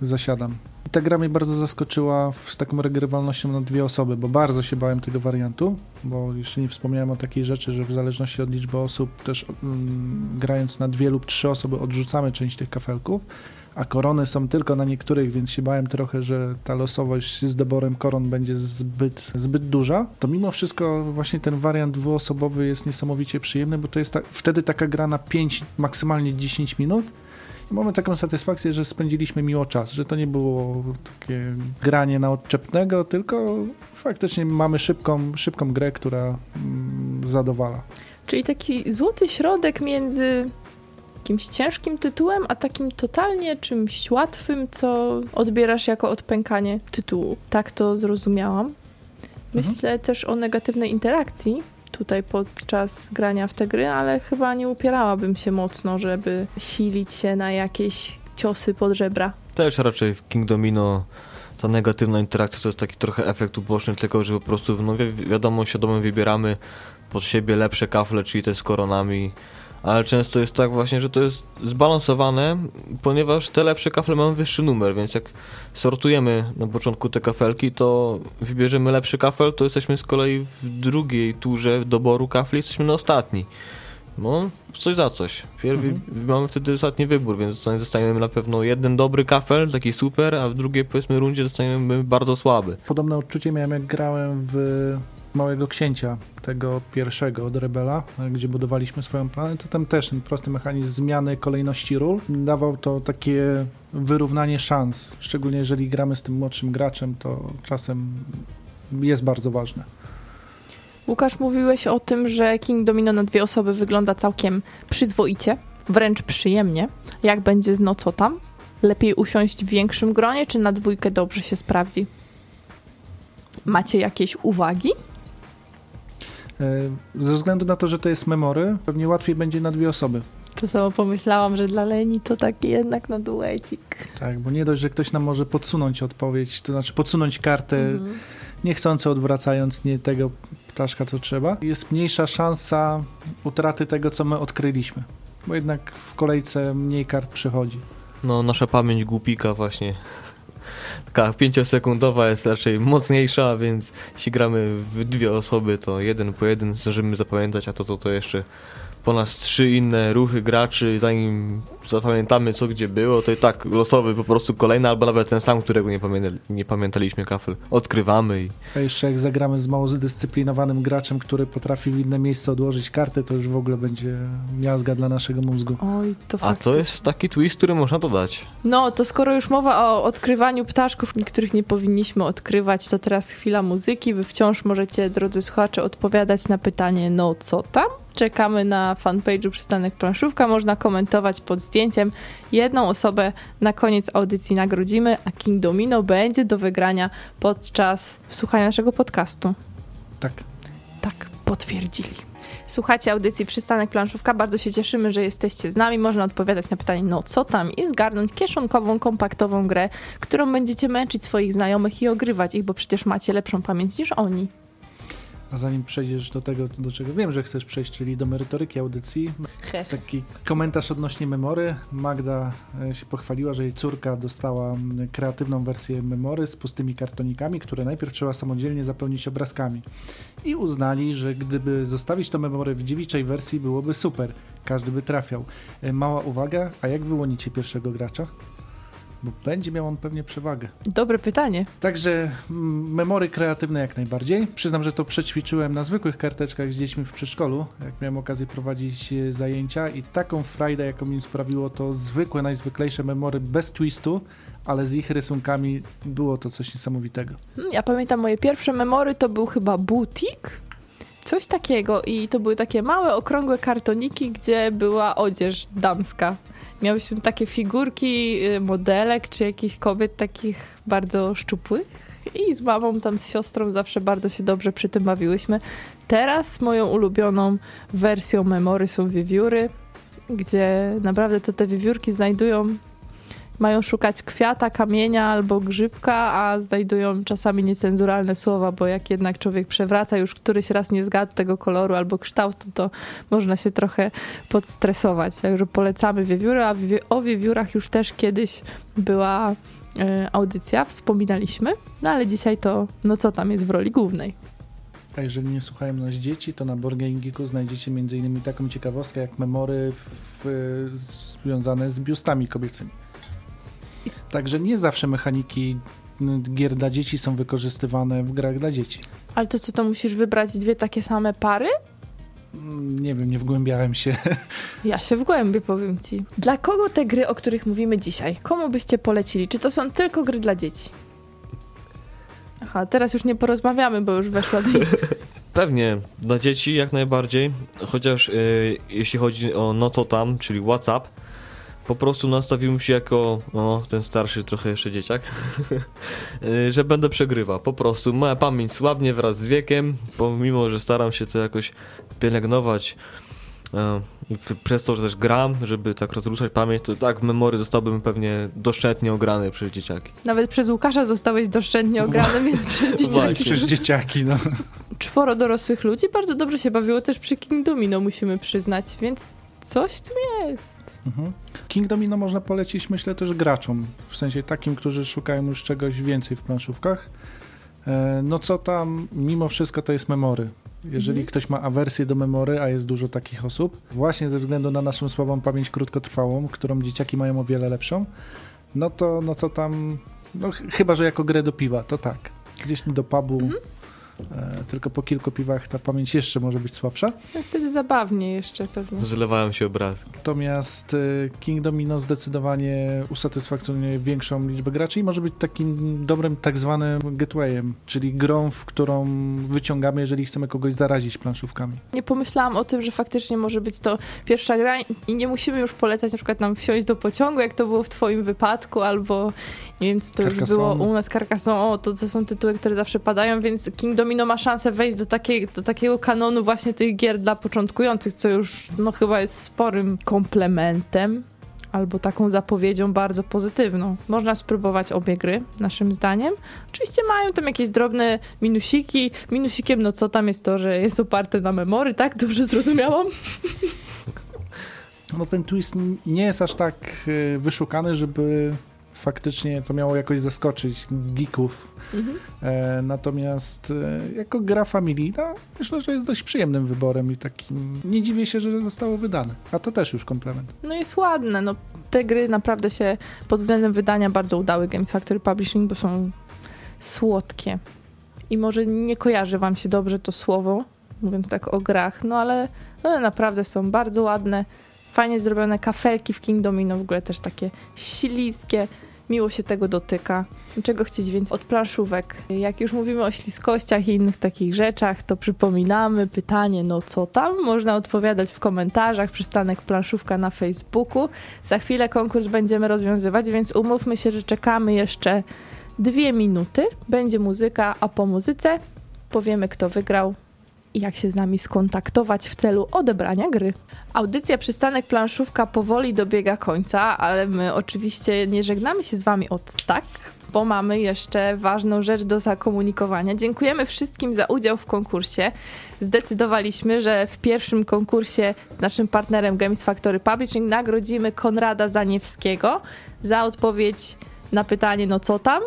zasiadam. Ta gra mnie bardzo zaskoczyła z taką regrywalnością na dwie osoby, bo bardzo się bałem tego wariantu, bo jeszcze nie wspomniałem o takiej rzeczy, że w zależności od liczby osób też mm, grając na dwie lub trzy osoby odrzucamy część tych kafelków, a korony są tylko na niektórych, więc się bałem trochę, że ta losowość z doborem koron będzie zbyt, zbyt duża. To mimo wszystko właśnie ten wariant dwuosobowy jest niesamowicie przyjemny, bo to jest ta, wtedy taka gra na 5, maksymalnie 10 minut, mamy taką satysfakcję, że spędziliśmy miło czas, że to nie było takie granie na odczepnego, tylko faktycznie mamy szybką, szybką grę, która mm, zadowala. Czyli taki złoty środek między jakimś ciężkim tytułem, a takim totalnie czymś łatwym, co odbierasz jako odpękanie tytułu. Tak to zrozumiałam. Mhm. Myślę mhm. też o negatywnej interakcji, tutaj podczas grania w te gry, ale chyba nie upierałabym się mocno, żeby silić się na jakieś ciosy pod żebra. Też raczej w King Domino ta negatywna interakcja to jest taki trochę efekt uboczny tego, że po prostu no wi wiadomo, świadomie wybieramy pod siebie lepsze kafle, czyli te z koronami, ale często jest tak właśnie, że to jest zbalansowane, ponieważ te lepsze kafle mają wyższy numer, więc jak sortujemy na początku te kafelki, to wybierzemy lepszy kafel, to jesteśmy z kolei w drugiej turze doboru kafli, jesteśmy na ostatni. No, coś za coś. Pierw mhm. mamy wtedy ostatni wybór, więc dostaniemy na pewno jeden dobry kafel, taki super, a w drugiej powiedzmy rundzie dostaniemy bardzo słaby. Podobne odczucie miałem jak grałem w Małego Księcia, tego pierwszego od Rebela, gdzie budowaliśmy swoją planetę, tam też ten prosty mechanizm zmiany kolejności ról dawał to takie wyrównanie szans, szczególnie jeżeli gramy z tym młodszym graczem, to czasem jest bardzo ważne. Łukasz, mówiłeś o tym, że King Domino na dwie osoby wygląda całkiem przyzwoicie, wręcz przyjemnie. Jak będzie z Nocotam? Lepiej usiąść w większym gronie, czy na dwójkę dobrze się sprawdzi? Macie jakieś uwagi? E, ze względu na to, że to jest memory, pewnie łatwiej będzie na dwie osoby. To samo pomyślałam, że dla Leni to taki jednak na duecik. Tak, bo nie dość, że ktoś nam może podsunąć odpowiedź, to znaczy podsunąć kartę mhm. niechcący odwracając nie tego ptaszka, co trzeba. Jest mniejsza szansa utraty tego, co my odkryliśmy, bo jednak w kolejce mniej kart przychodzi. No, nasza pamięć głupika właśnie taka pięciosekundowa jest raczej mocniejsza, więc jeśli gramy w dwie osoby, to jeden po jeden zdążymy zapamiętać, a to co to jeszcze po nas trzy inne ruchy graczy, zanim zapamiętamy co gdzie było, to i tak losowy po prostu kolejny, albo nawet ten sam, którego nie, pamięta, nie pamiętaliśmy kafel. Odkrywamy i... A jeszcze jak zagramy z mało zdyscyplinowanym graczem, który potrafi w inne miejsce odłożyć kartę, to już w ogóle będzie miazga dla naszego mózgu. Oj, to A to jest taki twist, który można dodać. No, to skoro już mowa o odkrywaniu ptaszków, których nie powinniśmy odkrywać, to teraz chwila muzyki. Wy wciąż możecie, drodzy słuchacze, odpowiadać na pytanie, no co tam? Czekamy na fanpage'u Przystanek Planszówka. Można komentować pod zdjęciem. Jedną osobę na koniec audycji nagrodzimy, a King Domino będzie do wygrania podczas słuchania naszego podcastu. Tak. Tak, potwierdzili. Słuchacie audycji Przystanek Planszówka. Bardzo się cieszymy, że jesteście z nami. Można odpowiadać na pytanie, no co tam i zgarnąć kieszonkową, kompaktową grę, którą będziecie męczyć swoich znajomych i ogrywać ich, bo przecież macie lepszą pamięć niż oni. A zanim przejdziesz do tego, do czego wiem, że chcesz przejść, czyli do merytoryki audycji, taki komentarz odnośnie memory. Magda e, się pochwaliła, że jej córka dostała kreatywną wersję memory z pustymi kartonikami, które najpierw trzeba samodzielnie zapełnić obrazkami. I uznali, że gdyby zostawić to memory w dziewiczej wersji, byłoby super. Każdy by trafiał. E, mała uwaga, a jak wyłonicie pierwszego gracza? Bo będzie miał on pewnie przewagę. Dobre pytanie. Także mm, memory kreatywne jak najbardziej. Przyznam, że to przećwiczyłem na zwykłych karteczkach z dziećmi w przedszkolu, jak miałem okazję prowadzić e, zajęcia i taką frajdę, jaką mi sprawiło to zwykłe, najzwyklejsze memory bez twistu, ale z ich rysunkami było to coś niesamowitego. Hmm, ja pamiętam moje pierwsze memory to był chyba butik. Coś takiego. I to były takie małe, okrągłe kartoniki, gdzie była odzież damska. Miałyśmy takie figurki y, modelek czy jakichś kobiet takich bardzo szczupłych. I z mamą tam z siostrą zawsze bardzo się dobrze przy tym bawiłyśmy. Teraz moją ulubioną wersją memory są wiewióry, gdzie naprawdę to te wiewiórki znajdują mają szukać kwiata, kamienia albo grzybka, a znajdują czasami niecenzuralne słowa, bo jak jednak człowiek przewraca już któryś raz nie zgadł tego koloru albo kształtu, to można się trochę podstresować. Także polecamy wiewióry, a o wiewiórach już też kiedyś była e, audycja, wspominaliśmy, no ale dzisiaj to, no co tam jest w roli głównej. A jeżeli nie słuchają nas dzieci, to na Borgengiku znajdziecie m.in. taką ciekawostkę jak memory w, związane z biustami kobiecymi. Także nie zawsze mechaniki gier dla dzieci są wykorzystywane w grach dla dzieci. Ale to co, to musisz wybrać dwie takie same pary? Mm, Nie wiem, nie wgłębiałem się. Ja się wgłębię, powiem ci. Dla kogo te gry, o których mówimy dzisiaj? Komu byście polecili? Czy to są tylko gry dla dzieci? Aha, teraz już nie porozmawiamy, bo już weszła. Pewnie, dla dzieci jak najbardziej, chociaż y, jeśli chodzi o no to tam, czyli WhatsApp, po prostu nastawiłem się jako no, ten starszy trochę jeszcze dzieciak, y, że będę przegrywał. Po prostu moja pamięć słabnie wraz z wiekiem, pomimo, że staram się to jakoś pielęgnować e, i przez to, że też gram, żeby tak rozruszać pamięć, to tak w memory zostałbym pewnie doszczętnie ograny przez dzieciaki. Nawet przez Łukasza zostałeś doszczętnie ograny, więc przez dzieciaki. Właśnie. Przecież dzieciaki, no. Czworo dorosłych ludzi bardzo dobrze się bawiło też przy King Domino, musimy przyznać, więc coś tu jest. Mhm. King Domino można polecić, myślę, też graczom. W sensie takim, którzy szukają już czegoś więcej w planszówkach. E, No co tam, mimo wszystko to jest memory. Jeżeli Mhm. ktoś ma awersję do memory, a jest dużo takich osób, właśnie ze względu na naszą słabą pamięć krótkotrwałą, którą dzieciaki mają o wiele lepszą, no to no co tam, no ch- chyba, że jako grę do piwa, to tak. Gdzieś do pubu, Mhm. E, tylko po kilku piwach ta pamięć jeszcze może być słabsza. Jest wtedy zabawnie jeszcze pewnie. Zlewają się obrazy. Natomiast y, King Domino zdecydowanie usatysfakcjonuje większą liczbę graczy i może być takim dobrym tak zwanym gatewayem, czyli grą, w którą wyciągamy, jeżeli chcemy kogoś zarazić planszówkami. Nie pomyślałam o tym, że faktycznie może być to pierwsza gra i nie musimy już polecać na przykład nam wsiąść do pociągu, jak to było w twoim wypadku, albo nie wiem, co to już było u nas, Carcassonne, o, to, to są tytuły, które zawsze padają, więc King Domino ma szansę wejść do, takiej, do takiego kanonu właśnie tych gier dla początkujących, co już no chyba jest sporym komplementem. Albo taką zapowiedzią bardzo pozytywną. Można spróbować obie gry, naszym zdaniem. Oczywiście mają tam jakieś drobne minusiki. Minusikiem, no co tam jest to, że jest oparte na memory, tak? Dobrze zrozumiałam? No ten twist nie jest aż tak y, wyszukany, żeby faktycznie to miało jakoś zaskoczyć geeków. Mhm. E, natomiast e, jako gra familii, no, myślę, że jest dość przyjemnym wyborem i takim nie dziwię się, że zostało wydane. A to też już komplement. No jest ładne, no te gry naprawdę się pod względem wydania bardzo udały Games Factory Publishing, bo są słodkie. I może nie kojarzy wam się dobrze to słowo, mówiąc tak o grach, no ale one naprawdę są bardzo ładne, fajnie zrobione kafelki w King Domino, w ogóle też takie śliskie, miło się tego dotyka. Czego chcieć więcej od planszówek? Jak już mówimy o śliskościach i innych takich rzeczach, to przypominamy pytanie, no co tam? Można odpowiadać w komentarzach, przystanek planszówka na Facebooku. Za chwilę konkurs będziemy rozwiązywać, więc umówmy się, że czekamy jeszcze dwie minuty. Będzie muzyka, a po muzyce powiemy, kto wygrał i jak się z nami skontaktować w celu odebrania gry. Audycja Przystanek Planszówka powoli dobiega końca, ale my oczywiście nie żegnamy się z wami od tak, bo mamy jeszcze ważną rzecz do zakomunikowania. Dziękujemy wszystkim za udział w konkursie. Zdecydowaliśmy, że w pierwszym konkursie z naszym partnerem Games Factory Publishing nagrodzimy Konrada Zaniewskiego za odpowiedź na pytanie no co tam?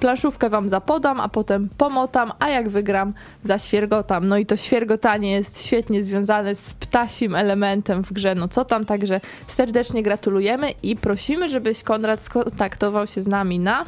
Planszówkę wam zapodam, a potem pomotam, a jak wygram, zaświergotam. No i to świergotanie jest świetnie związane z ptasim elementem w grze. No co tam, także serdecznie gratulujemy i prosimy, żebyś Konrad skontaktował się z nami na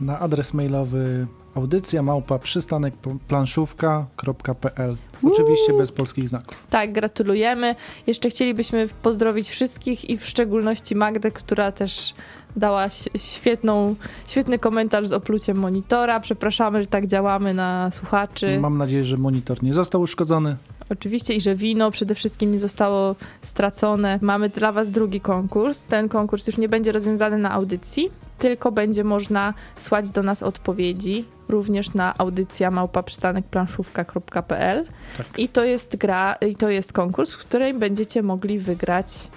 Na adres mailowy audycja małpa przystanek planszówka.pl Oczywiście bez polskich znaków. Tak, gratulujemy. Jeszcze chcielibyśmy pozdrowić wszystkich i w szczególności Magdę, która też dała świetną, świetny komentarz z opluciem monitora. Przepraszamy, że tak działamy na słuchaczy. Mam nadzieję, że monitor nie został uszkodzony. Oczywiście i że wino przede wszystkim nie zostało stracone. Mamy dla Was drugi konkurs. Ten konkurs już nie będzie rozwiązany na audycji, tylko będzie można słać do nas odpowiedzi również na audycja małpaprzystanekplanszówka.pl Tak. i to jest gra, i to jest konkurs, w którym będziecie mogli wygrać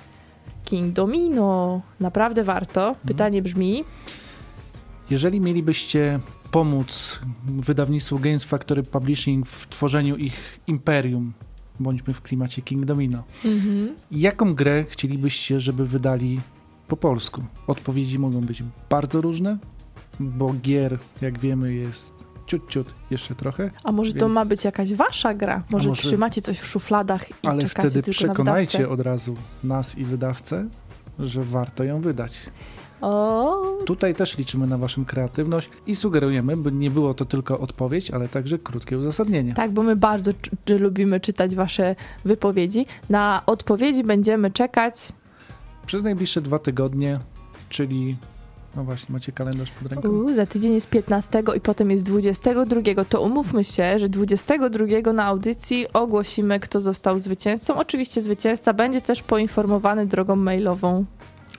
King Domino. Naprawdę warto. Pytanie brzmi, Jeżeli mielibyście pomóc wydawnictwu Games Factory Publishing w tworzeniu ich imperium, bądźmy w klimacie King Domino, mhm. jaką grę chcielibyście, żeby wydali po polsku? Odpowiedzi mogą być bardzo różne bo gier, jak wiemy, jest ciut, ciut, jeszcze trochę, A może to Więc- ma być jakaś wasza gra? Może, może- trzymacie coś w szufladach i ale czekacie wtedy tylko na przekonajcie wydawcę? od razu nas i wydawcę, że warto ją wydać. O, Tutaj też liczymy na waszą kreatywność i sugerujemy, by nie było to tylko odpowiedź, ale także krótkie uzasadnienie. tak, bo my bardzo lubimy czytać wasze wypowiedzi. Na odpowiedzi będziemy czekać. Przez najbliższe dwa tygodnie, czyli no właśnie, macie kalendarz pod ręką. Za tydzień jest 15 i potem jest 22. To umówmy się, że 22 na audycji ogłosimy, kto został zwycięzcą. Oczywiście zwycięzca będzie też poinformowany drogą mailową.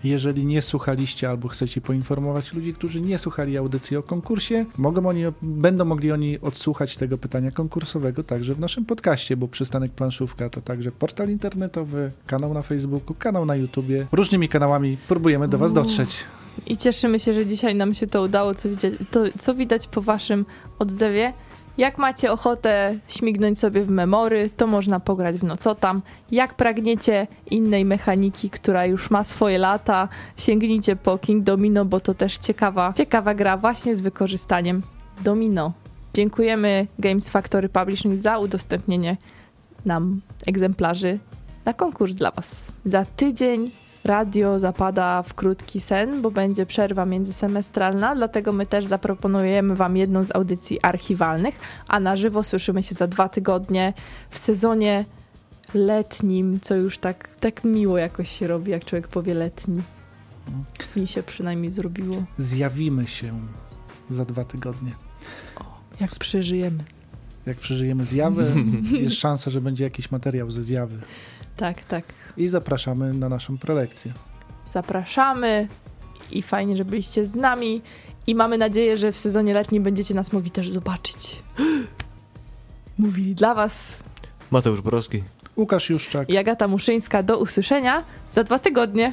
Jeżeli nie słuchaliście albo chcecie poinformować ludzi, którzy nie słuchali audycji o konkursie, mogą oni, będą mogli oni odsłuchać tego pytania konkursowego także w naszym podcaście, bo Przystanek Planszówka to także portal internetowy, kanał na Facebooku, kanał na YouTubie. Różnymi kanałami próbujemy do Was dotrzeć. I cieszymy się, że dzisiaj nam się to udało, co widać, to, co widać po waszym odzewie. Jak macie ochotę śmignąć sobie w memory, to można pograć w Nocotam. Jak pragniecie innej mechaniki, która już ma swoje lata, sięgnijcie po King Domino, bo to też ciekawa, ciekawa gra właśnie z wykorzystaniem domino. Dziękujemy Games Factory Publishing za udostępnienie nam egzemplarzy na konkurs dla Was. Za tydzień radio zapada w krótki sen, bo będzie przerwa międzysemestralna, dlatego my też zaproponujemy Wam jedną z audycji archiwalnych, a na żywo słyszymy się za dwa tygodnie w sezonie letnim, co już tak, tak miło jakoś się robi, jak człowiek powie letni. Mi się przynajmniej zrobiło. Zjawimy się za dwa tygodnie. Jak przeżyjemy. Jak przeżyjemy zjawę, jest szansa, że będzie jakiś materiał ze zjawy. Tak, tak. I zapraszamy na naszą prelekcję. Zapraszamy i fajnie, że byliście z nami i mamy nadzieję, że w sezonie letnim będziecie nas mogli też zobaczyć. Mówili dla Was Mateusz Borowski. Łukasz Juszczak. i Agata Muszyńska. Do usłyszenia za dwa tygodnie.